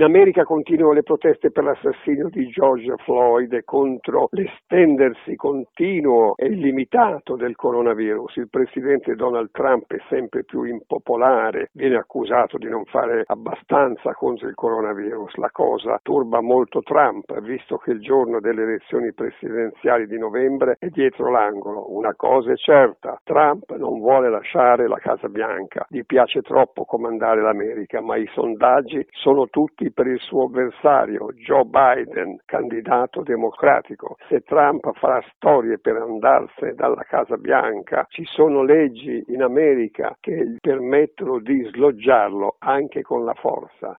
In America continuano le proteste per l'assassinio di George Floyd e contro l'estendersi continuo e illimitato del coronavirus. Il presidente Donald Trump è sempre più impopolare, viene accusato di non fare abbastanza contro il coronavirus. La cosa turba molto Trump, visto che il giorno delle elezioni presidenziali di novembre è dietro l'angolo. Una cosa è certa, Trump non vuole lasciare la Casa Bianca, gli piace troppo comandare l'America, ma i sondaggi sono tutti per il suo avversario, Joe Biden, candidato democratico. Se Trump farà storie per andarsene dalla Casa Bianca, ci sono leggi in America che gli permettono di sloggiarlo anche con la forza.